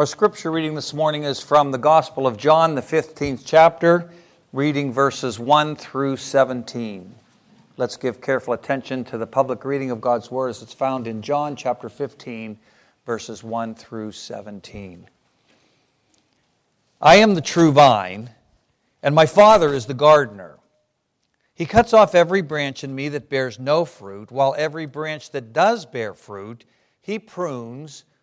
Our scripture reading this morning is from the Gospel of John, the 15th chapter, reading verses 1 through 17. Let's give careful attention to the public reading of God's Word as it's found in John chapter 15, verses 1 through 17. I am the true vine, and my Father is the gardener. He cuts off every branch in me that bears no fruit, while every branch that does bear fruit, he prunes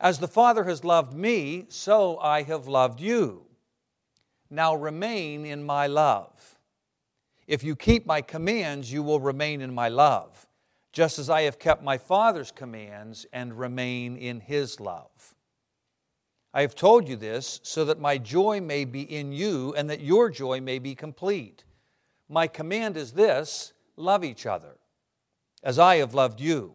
As the Father has loved me, so I have loved you. Now remain in my love. If you keep my commands, you will remain in my love, just as I have kept my Father's commands and remain in his love. I have told you this so that my joy may be in you and that your joy may be complete. My command is this love each other, as I have loved you.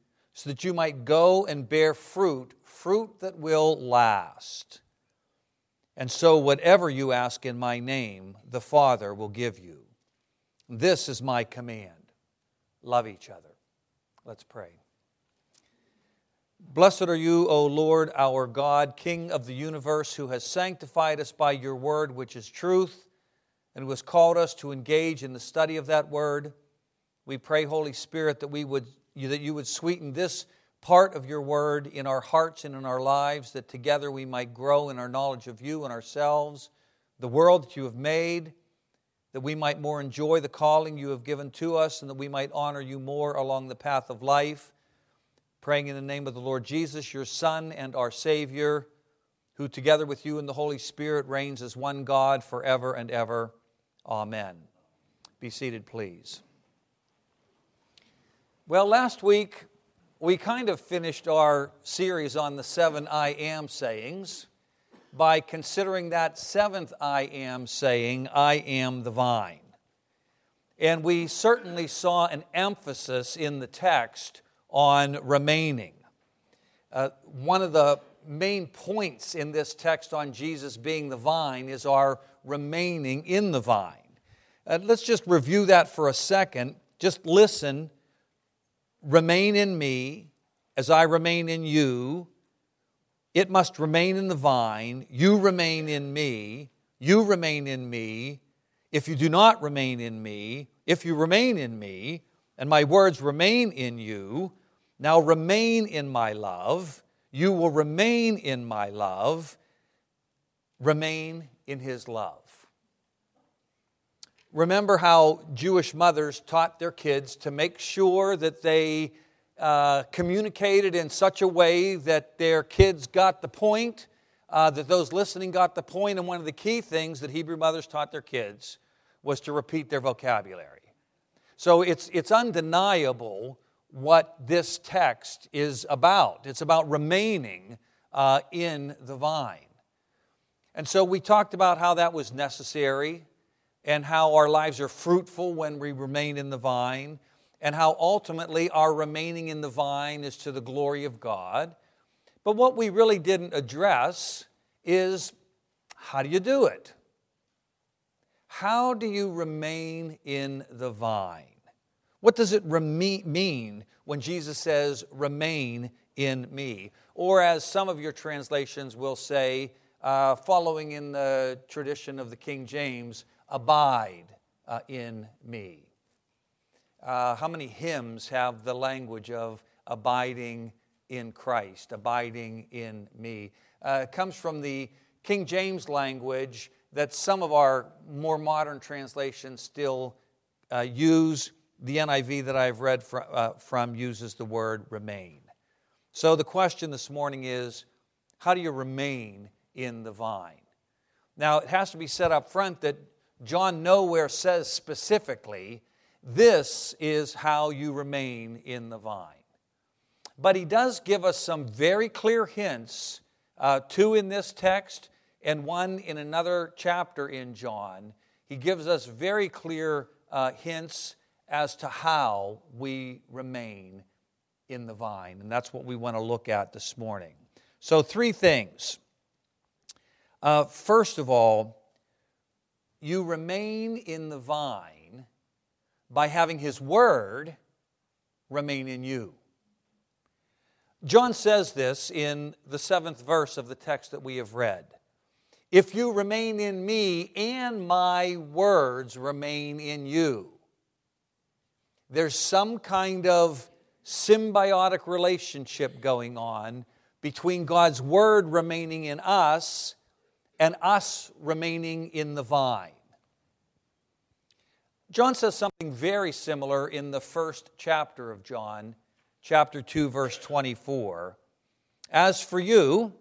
so that you might go and bear fruit fruit that will last. And so, whatever you ask in my name, the Father will give you. This is my command love each other. Let's pray. Blessed are you, O Lord, our God, King of the universe, who has sanctified us by your word, which is truth, and who has called us to engage in the study of that word. We pray, Holy Spirit, that, we would, that you would sweeten this part of your word in our hearts and in our lives, that together we might grow in our knowledge of you and ourselves, the world that you have made, that we might more enjoy the calling you have given to us, and that we might honor you more along the path of life. Praying in the name of the Lord Jesus, your Son and our Savior, who together with you and the Holy Spirit reigns as one God forever and ever. Amen. Be seated, please. Well, last week we kind of finished our series on the seven I am sayings by considering that seventh I am saying, I am the vine. And we certainly saw an emphasis in the text on remaining. Uh, one of the main points in this text on Jesus being the vine is our remaining in the vine. Uh, let's just review that for a second. Just listen remain in me as I remain in you. It must remain in the vine. You remain in me. You remain in me. If you do not remain in me, if you remain in me, and my words remain in you, now remain in my love. You will remain in my love. Remain in his love. Remember how Jewish mothers taught their kids to make sure that they uh, communicated in such a way that their kids got the point, uh, that those listening got the point, and one of the key things that Hebrew mothers taught their kids was to repeat their vocabulary. So it's, it's undeniable what this text is about. It's about remaining uh, in the vine. And so we talked about how that was necessary and how our lives are fruitful when we remain in the vine, and how ultimately our remaining in the vine is to the glory of God. But what we really didn't address is how do you do it? How do you remain in the vine? What does it mean when Jesus says, remain in me? Or, as some of your translations will say, uh, following in the tradition of the King James, abide uh, in me. Uh, how many hymns have the language of abiding in Christ, abiding in me? Uh, it comes from the King James language that some of our more modern translations still uh, use. The NIV that I've read from, uh, from uses the word remain. So the question this morning is how do you remain in the vine? Now, it has to be said up front that John nowhere says specifically, this is how you remain in the vine. But he does give us some very clear hints, uh, two in this text and one in another chapter in John. He gives us very clear uh, hints as to how we remain in the vine. And that's what we want to look at this morning. So, three things. Uh, first of all, you remain in the vine by having his word remain in you. John says this in the seventh verse of the text that we have read. If you remain in me and my words remain in you, there's some kind of symbiotic relationship going on between God's word remaining in us and us remaining in the vine. John says something very similar in the first chapter of John, chapter 2, verse 24. As for you,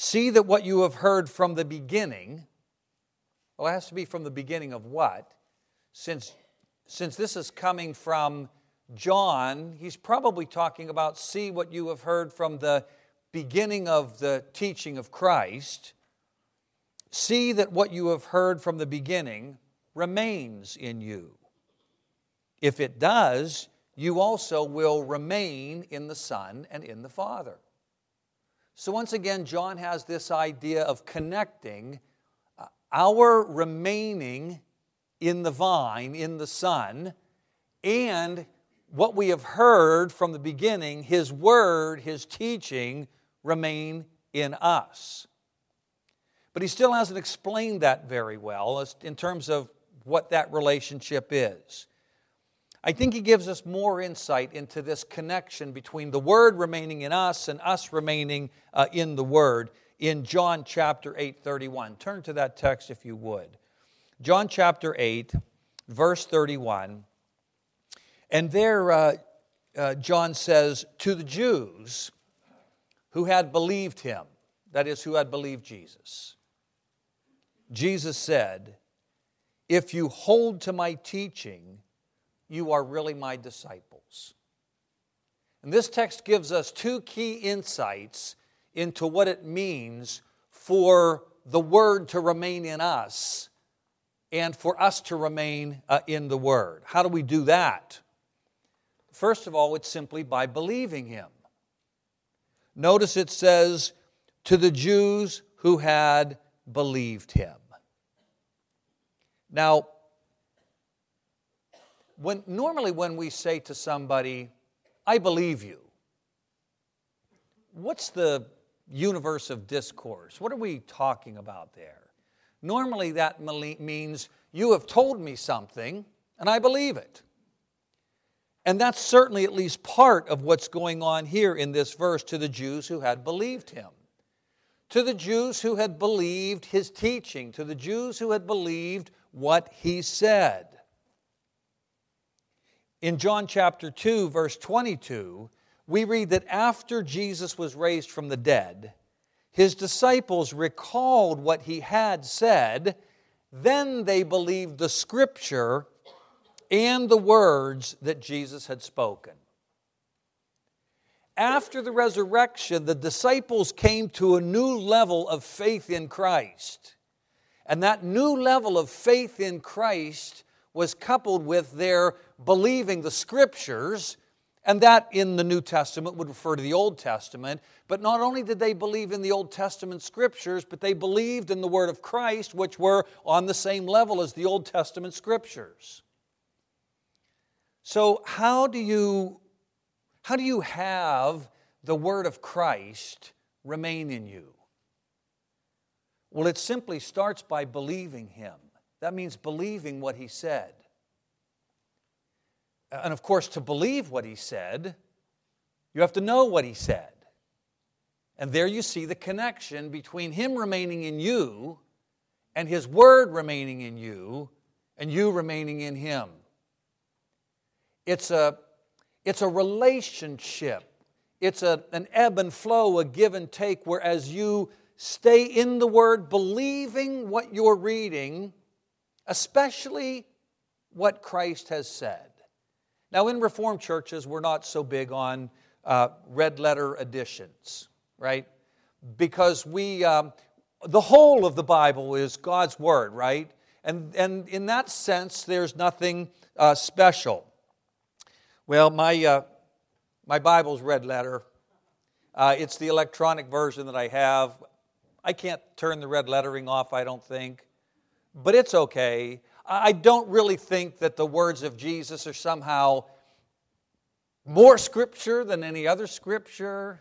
See that what you have heard from the beginning, well, it has to be from the beginning of what? Since, since this is coming from John, he's probably talking about see what you have heard from the beginning of the teaching of Christ. See that what you have heard from the beginning remains in you. If it does, you also will remain in the Son and in the Father. So, once again, John has this idea of connecting uh, our remaining in the vine, in the Son, and what we have heard from the beginning, His Word, His teaching, remain in us. But he still hasn't explained that very well in terms of what that relationship is. I think he gives us more insight into this connection between the Word remaining in us and us remaining uh, in the Word in John chapter 8, 31. Turn to that text if you would. John chapter 8, verse 31. And there, uh, uh, John says, To the Jews who had believed him, that is, who had believed Jesus, Jesus said, If you hold to my teaching, you are really my disciples. And this text gives us two key insights into what it means for the Word to remain in us and for us to remain uh, in the Word. How do we do that? First of all, it's simply by believing Him. Notice it says, to the Jews who had believed Him. Now, when, normally when we say to somebody, I believe you, what's the universe of discourse? What are we talking about there? Normally that means you have told me something and I believe it. And that's certainly at least part of what's going on here in this verse to the Jews who had believed him. To the Jews who had believed his teaching, to the Jews who had believed what he said. In John chapter 2, verse 22, we read that after Jesus was raised from the dead, his disciples recalled what he had said. Then they believed the scripture and the words that Jesus had spoken. After the resurrection, the disciples came to a new level of faith in Christ. And that new level of faith in Christ was coupled with their believing the scriptures And that in the New Testament would refer to the Old Testament. But not only did they believe in the Old Testament scriptures, but they believed in the Word of Christ, which were on the same level as the Old Testament scriptures. So, how do you, how do you have the Word of Christ remain in you? Well, it simply starts by believing Him. That means believing what He said. And of course, to believe what He said, you have to know what He said. And there you see the connection between Him remaining in you and His Word remaining in you and you remaining in Him. It's a, it's a relationship, it's a, an ebb and flow, a give and take, whereas you stay in the Word, believing what you're reading, especially what Christ has said. Now, in Reformed churches, we're not so big on uh, red letter editions, right? Because we, um, the whole of the Bible is God's Word, right? And, and in that sense, there's nothing uh, special. Well, my, uh, my Bible's red letter. Uh, it's the electronic version that I have. I can't turn the red lettering off, I don't think, but it's okay. I don't really think that the words of Jesus are somehow more scripture than any other scripture.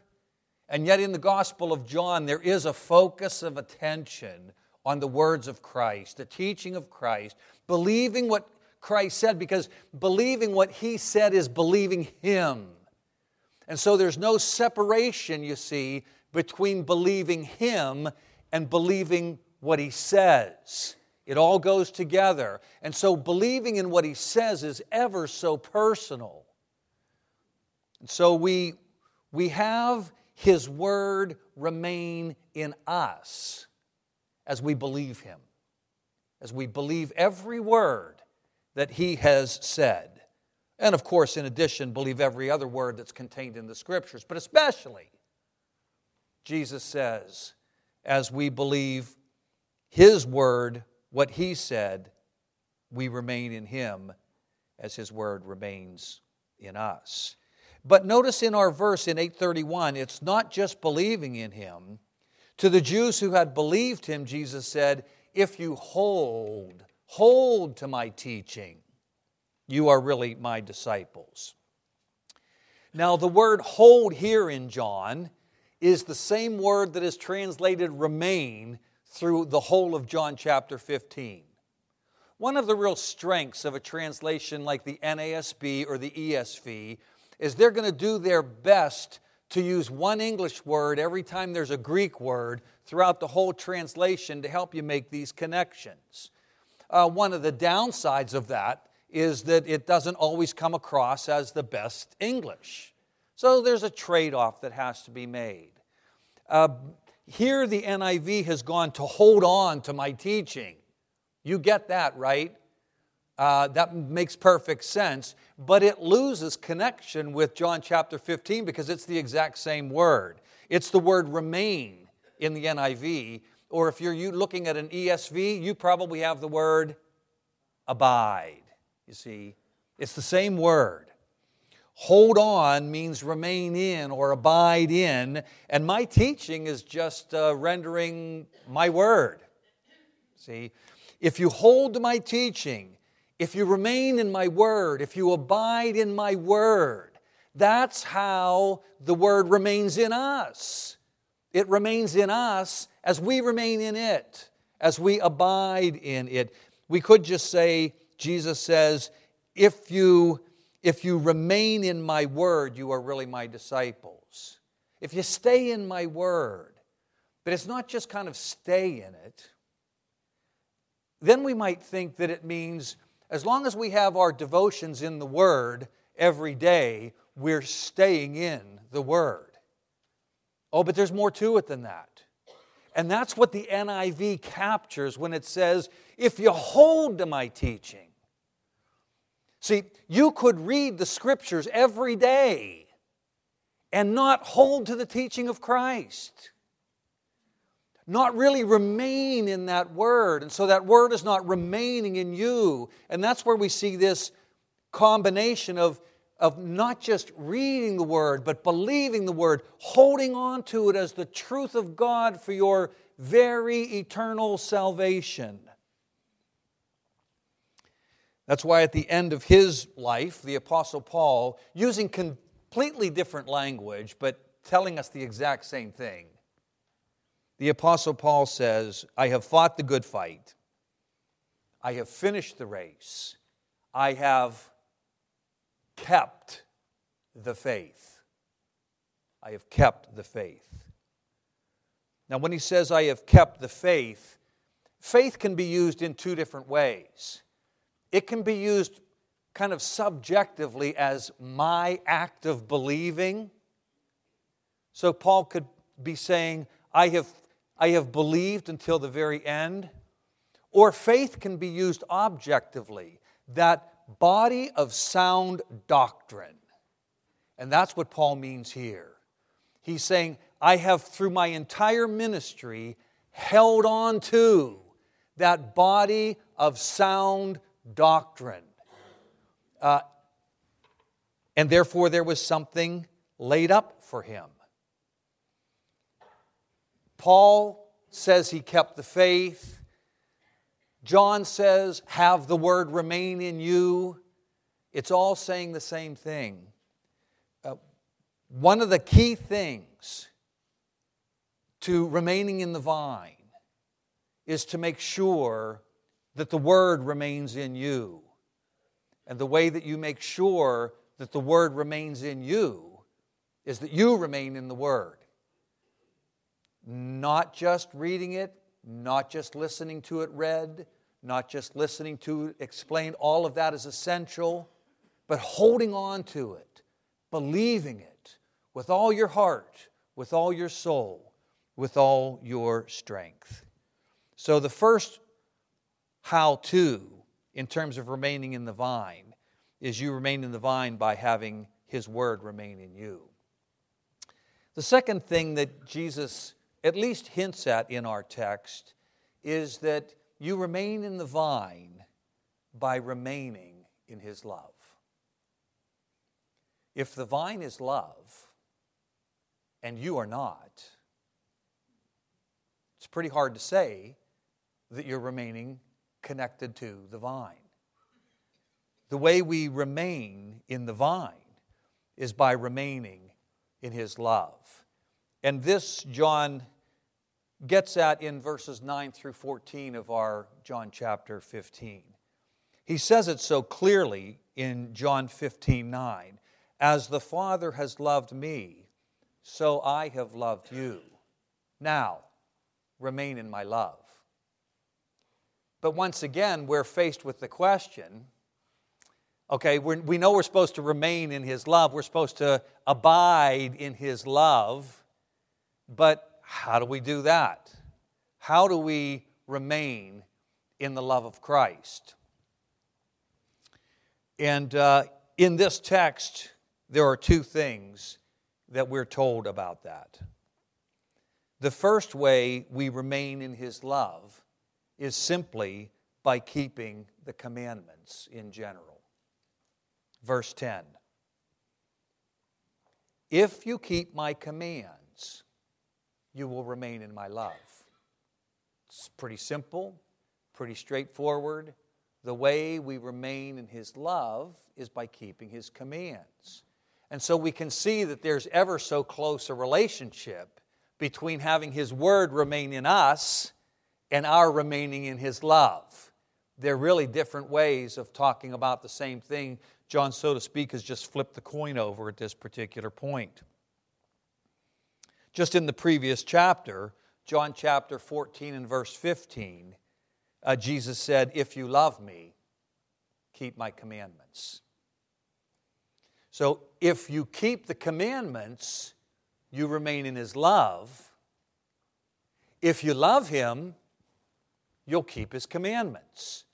And yet, in the Gospel of John, there is a focus of attention on the words of Christ, the teaching of Christ, believing what Christ said, because believing what he said is believing him. And so there's no separation, you see, between believing him and believing what he says. It all goes together. And so believing in what he says is ever so personal. And so we, we have his word remain in us as we believe him, as we believe every word that he has said. And of course, in addition, believe every other word that's contained in the scriptures, but especially, Jesus says, as we believe his word what he said, we remain in him as his word remains in us. But notice in our verse in 831, it's not just believing in him. To the Jews who had believed him, Jesus said, If you hold, hold to my teaching, you are really my disciples. Now, the word hold here in John is the same word that is translated remain through the whole of John chapter 15. One of the real strengths of a translation like the NASB or the ESV is they're going to do their best to use one English word every time there's a Greek word throughout the whole translation to help you make these connections. Uh, one of the downsides of that is that it doesn't always come across as the best English. So there's a trade off that has to be made. Uh, here, the NIV has gone to hold on to my teaching. You get that, right? Uh, that makes perfect sense, but it loses connection with John chapter 15 because it's the exact same word. It's the word remain in the NIV, or if you're looking at an ESV, you probably have the word abide. You see, it's the same word. Hold on means remain in or abide in, and my teaching is just uh, rendering my word. See, if you hold to my teaching, if you remain in my word, if you abide in my word, that's how the word remains in us. It remains in us as we remain in it, as we abide in it. We could just say, Jesus says, if you if you remain in my word, you are really my disciples. If you stay in my word, but it's not just kind of stay in it, then we might think that it means as long as we have our devotions in the word every day, we're staying in the word. Oh, but there's more to it than that. And that's what the NIV captures when it says, if you hold to my teaching, See, you could read the scriptures every day and not hold to the teaching of Christ. Not really remain in that word. And so that word is not remaining in you. And that's where we see this combination of of not just reading the Word, but believing the Word, holding on to it as the truth of God for your very eternal salvation. That's why at the end of his life, the Apostle Paul, using completely different language, but telling us the exact same thing, the Apostle Paul says, I have fought the good fight. I have finished the race. I have kept the faith. I have kept the faith. Now, when he says, I have kept the faith, faith can be used in two different ways. It can be used kind of subjectively as my act of believing. So, Paul could be saying, I have, I have believed until the very end. Or faith can be used objectively, that body of sound doctrine. And that's what Paul means here. He's saying, I have through my entire ministry held on to that body of sound doctrine. Uh, and therefore, there was something laid up for him. Paul says he kept the faith. John says, have the word remain in you. It's all saying the same thing. Uh, one of the key things to remaining in the vine is to make sure that the word remains in you. And the way that you make sure that the word remains in you is that you remain in the word. Not just reading it, not just listening to it read, not just listening to it explained, all of that is essential, but holding on to it, believing it with all your heart, with all your soul, with all your strength. So the first how to in terms of remaining in the vine is you remain in the vine by having his word remain in you. The second thing that Jesus at least hints at in our text is that you remain in the vine by remaining in his love. If the vine is love and you are not, it's pretty hard to say that you're remaining connected to the vine. The way we remain in the vine is by remaining in his love. And this John gets at in verses 9 through 14 of our John chapter 15. He says it so clearly in John 15 9. As the Father has loved me, so I have loved you. Now, remain in my love. But once again, we're faced with the question okay, we know we're supposed to remain in His love, we're supposed to abide in His love, but how do we do that? How do we remain in the love of Christ? And uh, in this text, there are two things that we're told about that. The first way we remain in His love is simply by keeping the commandments in general. Verse 10 If you keep my commands, you will remain in my love. It's pretty simple, pretty straightforward. The way we remain in His love is by keeping His commands. And so we can see that there's ever so close a relationship between having His Word remain in us and our remaining in His love. They're really different ways of talking about the same thing. John, so to speak, has just flipped the coin over at this particular point. Just in the previous chapter, John chapter 14 and verse 15, uh, Jesus said, If you love me, keep my commandments. So if you keep the commandments, you remain in his love. If you love him, you'll keep his commandments.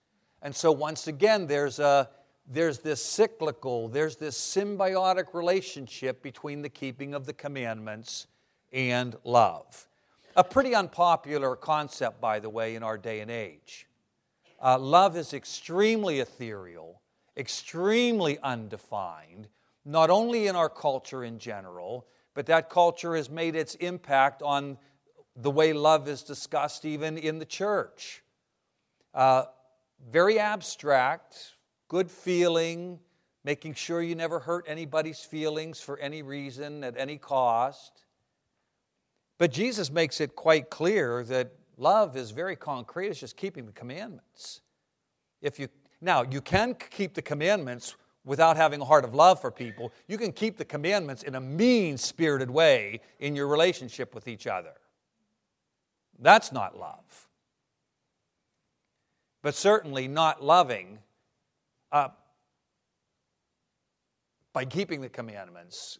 And so once again, there's a there's this cyclical, there's this symbiotic relationship between the keeping of the commandments and love. A pretty unpopular concept, by the way, in our day and age. Uh, love is extremely ethereal, extremely undefined, not only in our culture in general, but that culture has made its impact on the way love is discussed even in the church. Uh, very abstract, good feeling, making sure you never hurt anybody's feelings for any reason at any cost. But Jesus makes it quite clear that love is very concrete, it's just keeping the commandments. If you now you can keep the commandments without having a heart of love for people. You can keep the commandments in a mean-spirited way in your relationship with each other. That's not love. But certainly not loving uh, by keeping the commandments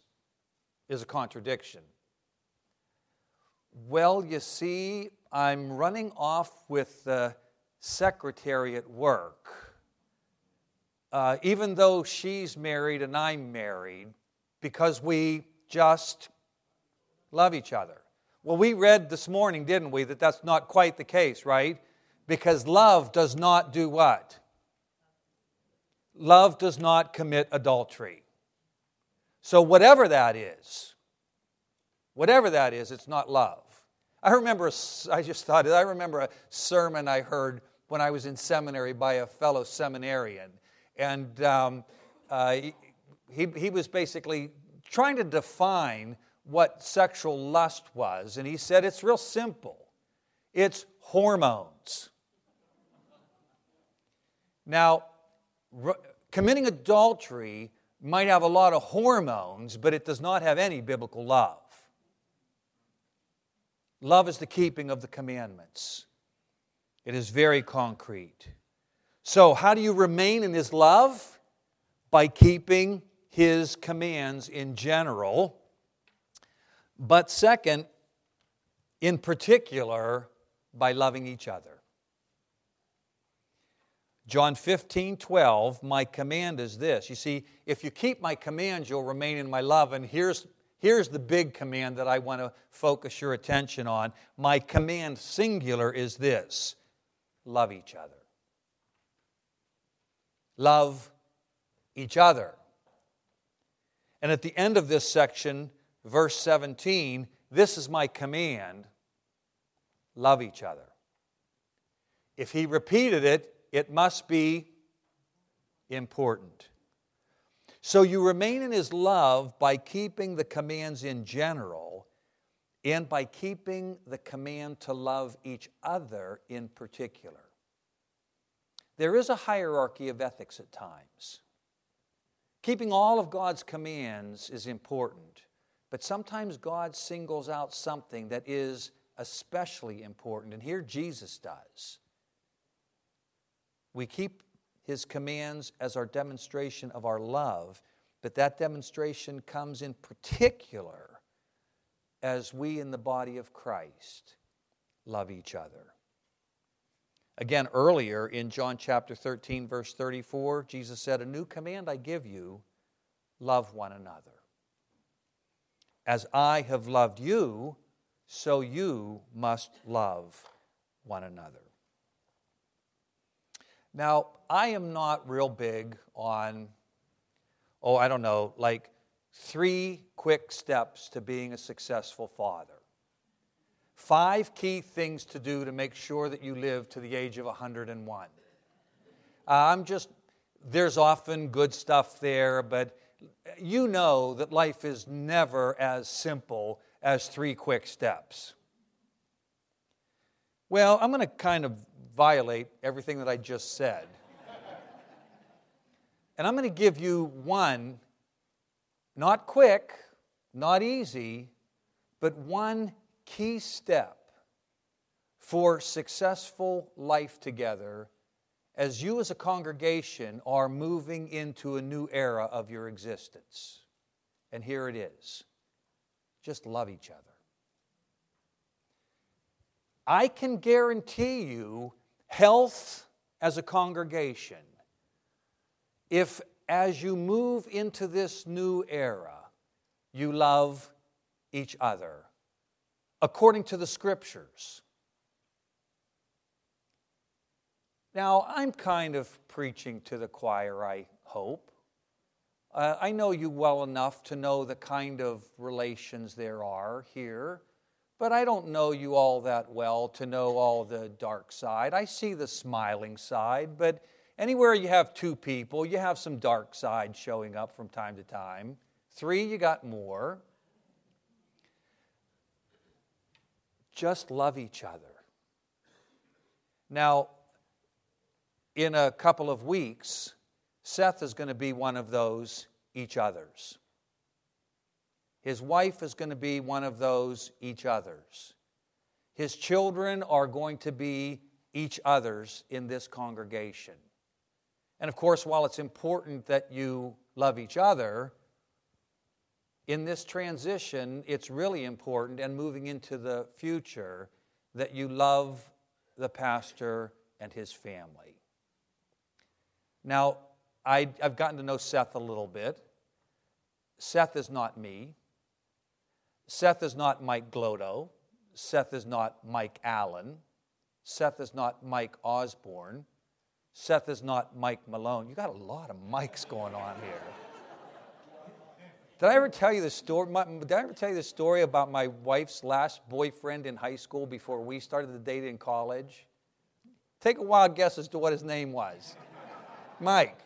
is a contradiction. Well, you see, I'm running off with the secretary at work. Uh, even though she's married and I'm married, because we just love each other. Well, we read this morning, didn't we, that that's not quite the case, right? Because love does not do what? Love does not commit adultery. So, whatever that is, whatever that is, it's not love. I remember, I just thought, I remember a sermon I heard when I was in seminary by a fellow seminarian. And um, uh, he, he was basically trying to define what sexual lust was. And he said it's real simple it's hormones. Now, committing adultery might have a lot of hormones, but it does not have any biblical love. Love is the keeping of the commandments, it is very concrete. So, how do you remain in His love? By keeping His commands in general. But second, in particular, by loving each other. John 15, 12, my command is this. You see, if you keep my commands, you'll remain in my love. And here's, here's the big command that I want to focus your attention on. My command, singular, is this love each other. Love each other. And at the end of this section, verse 17, this is my command love each other. If he repeated it, it must be important. So you remain in his love by keeping the commands in general and by keeping the command to love each other in particular. There is a hierarchy of ethics at times. Keeping all of God's commands is important, but sometimes God singles out something that is especially important, and here Jesus does. We keep his commands as our demonstration of our love, but that demonstration comes in particular as we in the body of Christ love each other. Again, earlier in John chapter 13, verse 34, Jesus said, A new command I give you love one another. As I have loved you, so you must love one another. Now, I am not real big on, oh, I don't know, like three quick steps to being a successful father. Five key things to do to make sure that you live to the age of 101. Uh, I'm just, there's often good stuff there, but you know that life is never as simple as three quick steps. Well, I'm going to kind of violate everything that I just said. and I'm going to give you one, not quick, not easy, but one key step for successful life together as you as a congregation are moving into a new era of your existence. And here it is just love each other. I can guarantee you health as a congregation, if as you move into this new era, you love each other according to the scriptures. Now, I'm kind of preaching to the choir, I hope. Uh, I know you well enough to know the kind of relations there are here, but I don't know you all that well to know all the dark side. I see the smiling side, but anywhere you have two people, you have some dark side showing up from time to time. Three, you got more. Just love each other. Now, in a couple of weeks, Seth is going to be one of those each others. His wife is going to be one of those each others. His children are going to be each others in this congregation. And of course, while it's important that you love each other, in this transition, it's really important and moving into the future that you love the pastor and his family. Now, I, have gotten to know Seth a little bit. Seth is not me. Seth is not Mike Glodo. Seth is not Mike Allen. Seth is not Mike Osborne. Seth is not Mike Malone. You got a lot of Mikes going on here. Did I ever tell you the story? did I ever tell you the story about my wife's last boyfriend in high school before we started to date in college? Take a wild guess as to what his name was. Mike.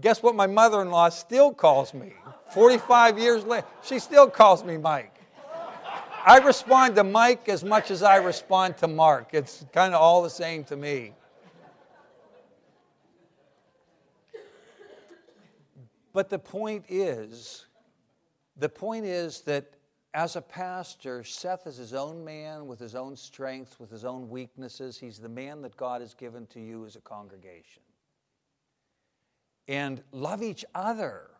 Guess what my mother in law still calls me? 45 years later, she still calls me Mike. I respond to Mike as much as I respond to Mark. It's kind of all the same to me. But the point is, the point is that as a pastor, Seth is his own man with his own strengths, with his own weaknesses. He's the man that God has given to you as a congregation and love each other.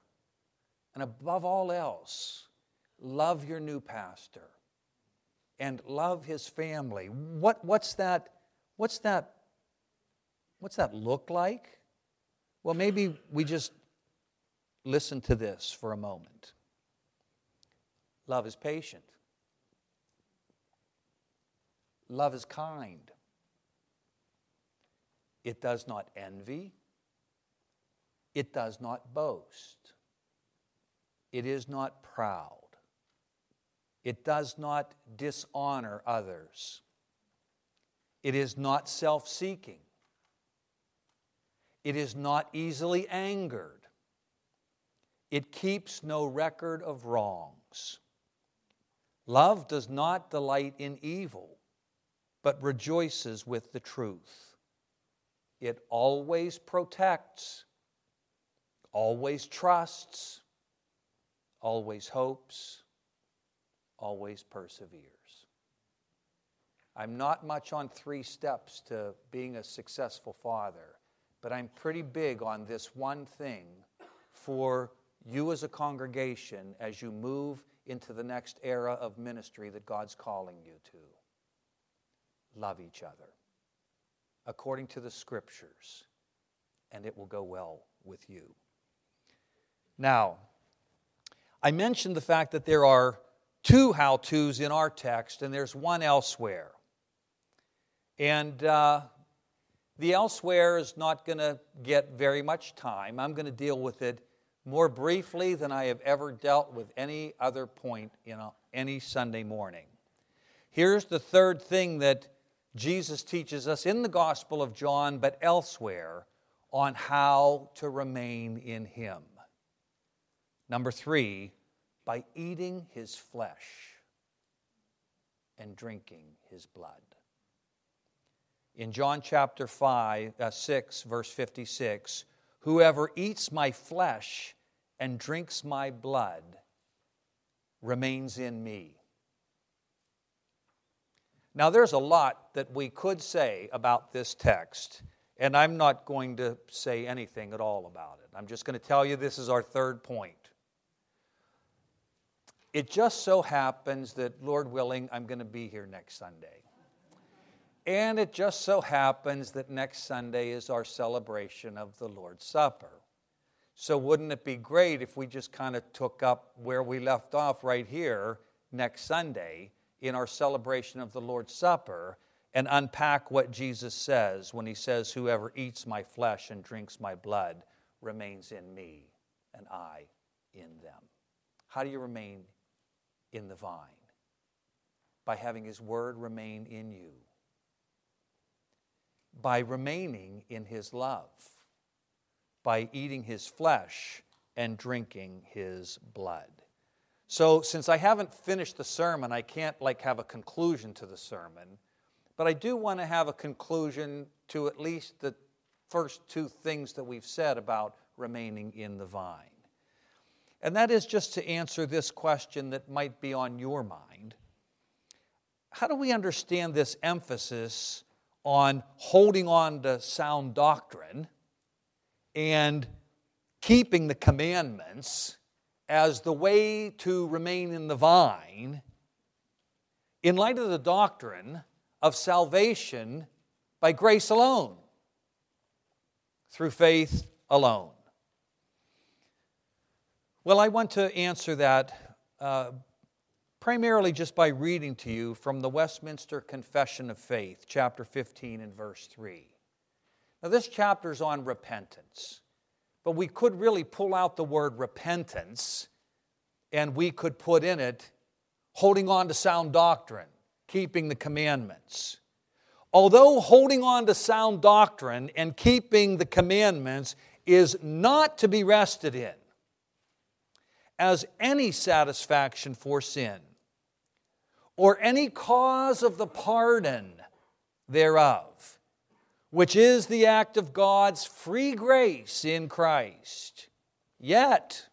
And above all else, love your new pastor and love his family. What, what's, that, what's, that, what's that look like? Well, maybe we just listen to this for a moment. Love is patient. Love is kind. It does not envy. It does not boast. It is not proud. It does not dishonor others. It is not self seeking. It is not easily angered. It keeps no record of wrongs. Love does not delight in evil, but rejoices with the truth. It always protects always trusts, always hopes, always perseveres. I'm not much on three steps to being a successful father, but I'm pretty big on this one thing for you as a congregation as you move into the next era of ministry that God's calling you to. Love each other according to the scriptures, and it will go well with you. Now, I mentioned the fact that there are two how to's in our text, and there's one elsewhere. And uh, the elsewhere is not going to get very much time. I'm going to deal with it more briefly than I have ever dealt with any other point in a, any Sunday morning. Here's the third thing that Jesus teaches us in the Gospel of John, but elsewhere, on how to remain in Him. Number three, by eating his flesh and drinking his blood. In John chapter 5, uh, 6, verse 56, whoever eats my flesh and drinks my blood remains in me. Now, there's a lot that we could say about this text, and I'm not going to say anything at all about it. I'm just going to tell you this is our third point. It just so happens that, Lord willing, I'm going to be here next Sunday. And it just so happens that next Sunday is our celebration of the Lord's Supper. So, wouldn't it be great if we just kind of took up where we left off right here next Sunday in our celebration of the Lord's Supper and unpack what Jesus says when he says, Whoever eats my flesh and drinks my blood remains in me? and I in them. How do you remain in the vine? By having His Word remain in you, by remaining in His love, by eating His flesh and drinking His blood. So, since I haven't finished the sermon, I can't like have a conclusion to the sermon, but I do want to have a conclusion to at least the first two things that we've said about remaining in the vine. And that is just to answer this question that might be on your mind. How do we understand this emphasis on holding on to sound doctrine and keeping the commandments as the way to remain in the vine in light of the doctrine of salvation by grace alone, through faith alone? Well, I want to answer that uh, primarily just by reading to you from the Westminster Confession of Faith, chapter 15 and verse 3. Now, this chapter is on repentance, but we could really pull out the word repentance and we could put in it holding on to sound doctrine, keeping the commandments. Although holding on to sound doctrine and keeping the commandments is not to be rested in, as any satisfaction for sin or any cause of the pardon thereof, which is the act of God's free grace in Christ. Yet,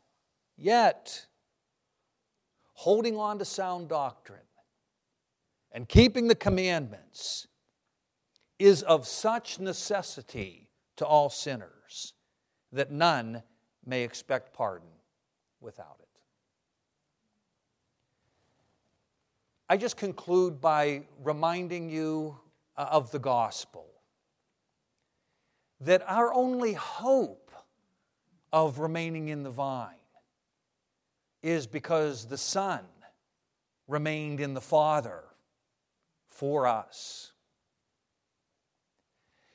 yet, holding on to sound doctrine and keeping the commandments is of such necessity to all sinners that none may expect pardon without it. I just conclude by reminding you uh, of the gospel that our only hope of remaining in the vine is because the Son remained in the Father for us.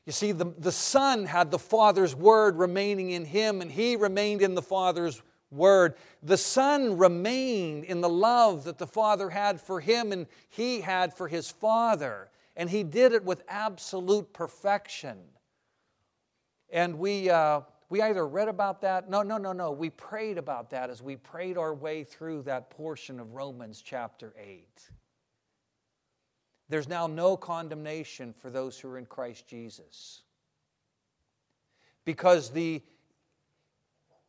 You see, the, the Son had the Father's Word remaining in him, and he remained in the Father's Word. The Son remained in the love that the Father had for him and he had for his Father. And he did it with absolute perfection. And we, uh, we either read about that, no, no, no, no. We prayed about that as we prayed our way through that portion of Romans chapter 8. There's now no condemnation for those who are in Christ Jesus. Because the,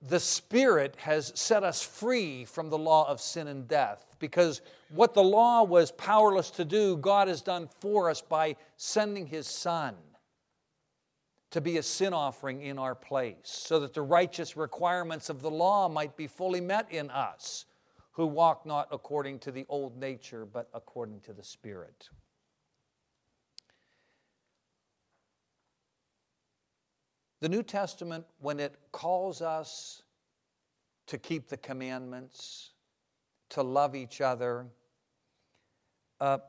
the Spirit has set us free from the law of sin and death. Because what the law was powerless to do, God has done for us by sending His Son to be a sin offering in our place, so that the righteous requirements of the law might be fully met in us who walk not according to the old nature, but according to the Spirit. The New Testament, when it calls us to keep the commandments, to love each other, uh,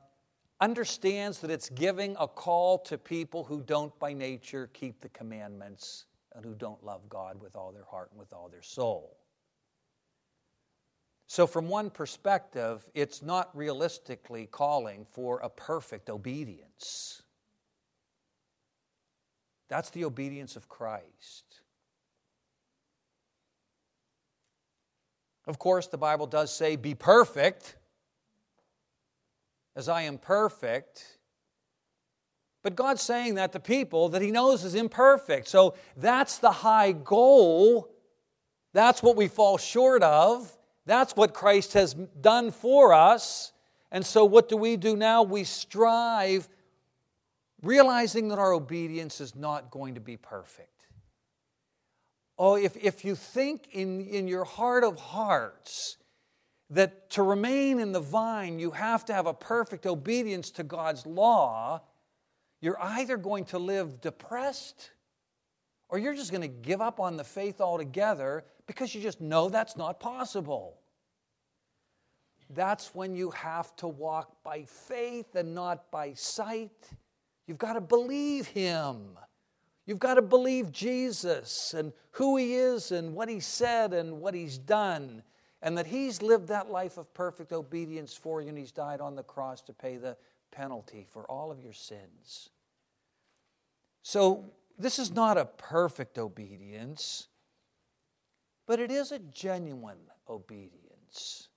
understands that it's giving a call to people who don't by nature keep the commandments and who don't love God with all their heart and with all their soul. So, from one perspective, it's not realistically calling for a perfect obedience. That's the obedience of Christ. Of course, the Bible does say, Be perfect as I am perfect. But God's saying that to people that He knows is imperfect. So that's the high goal. That's what we fall short of. That's what Christ has done for us. And so, what do we do now? We strive realizing that our obedience is not going to be perfect. Oh, if, if you think in, in your heart of hearts that to remain in the vine, you have to have a perfect obedience to God's law, you're either going to live depressed or you're just going to give up on the faith altogether because you just know that's not possible. That's when you have to walk by faith and not by sight. You've got to believe Him. You've got to believe Jesus and who He is and what He said and what He's done, and that He's lived that life of perfect obedience for you and He's died on the cross to pay the penalty for all of your sins. So, this is not a perfect obedience, but it is a genuine obedience,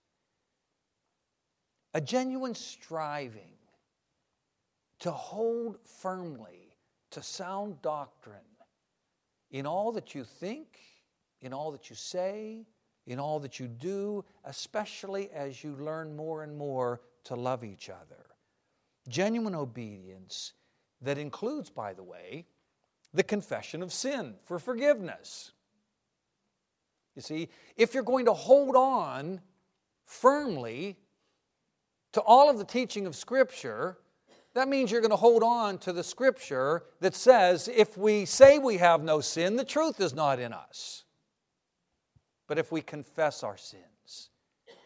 a genuine striving to hold firmly to sound doctrine in all that you think, in all that you say, in all that you do, especially as you learn more and more to love each other. Genuine obedience that includes, by the way, the confession of sin for forgiveness. You see, if you're going to hold on firmly to all of the teaching of Scripture, that means you're going to hold on to the Scripture that says if we say we have no sin, the truth is not in us. But if we confess our sins,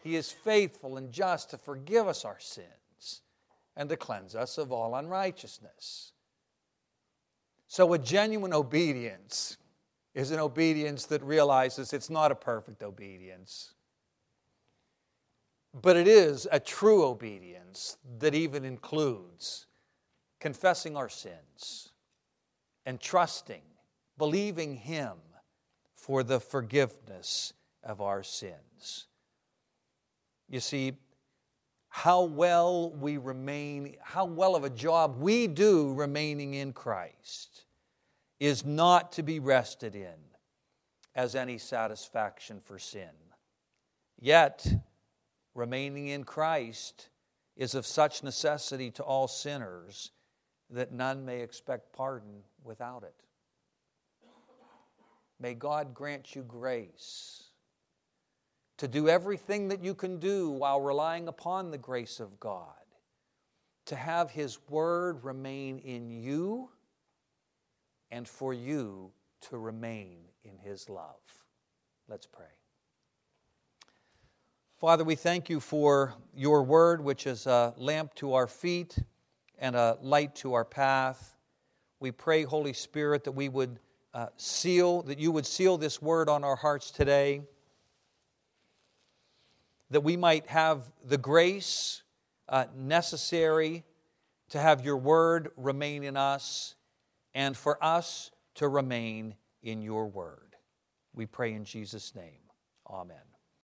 He is faithful and just to forgive us our sins and to cleanse us of all unrighteousness. So, a genuine obedience is an obedience that realizes it's not a perfect obedience, but it is a true obedience that even includes confessing our sins and trusting, believing Him for the forgiveness of our sins. You see, how well we remain, how well of a job we do remaining in Christ is not to be rested in as any satisfaction for sin. Yet, remaining in Christ is of such necessity to all sinners that none may expect pardon without it. May God grant you grace to do everything that you can do while relying upon the grace of God, to have His Word remain in you, and for you to remain in His love. Let's pray. Father, we thank you for your Word, which is a lamp to our feet and a light to our path. We pray, Holy Spirit, that we would uh, seal, that you would seal this Word on our hearts today that we might have the grace uh, necessary to have your word remain in us and for us to remain in your word. We pray in Jesus' name. Amen.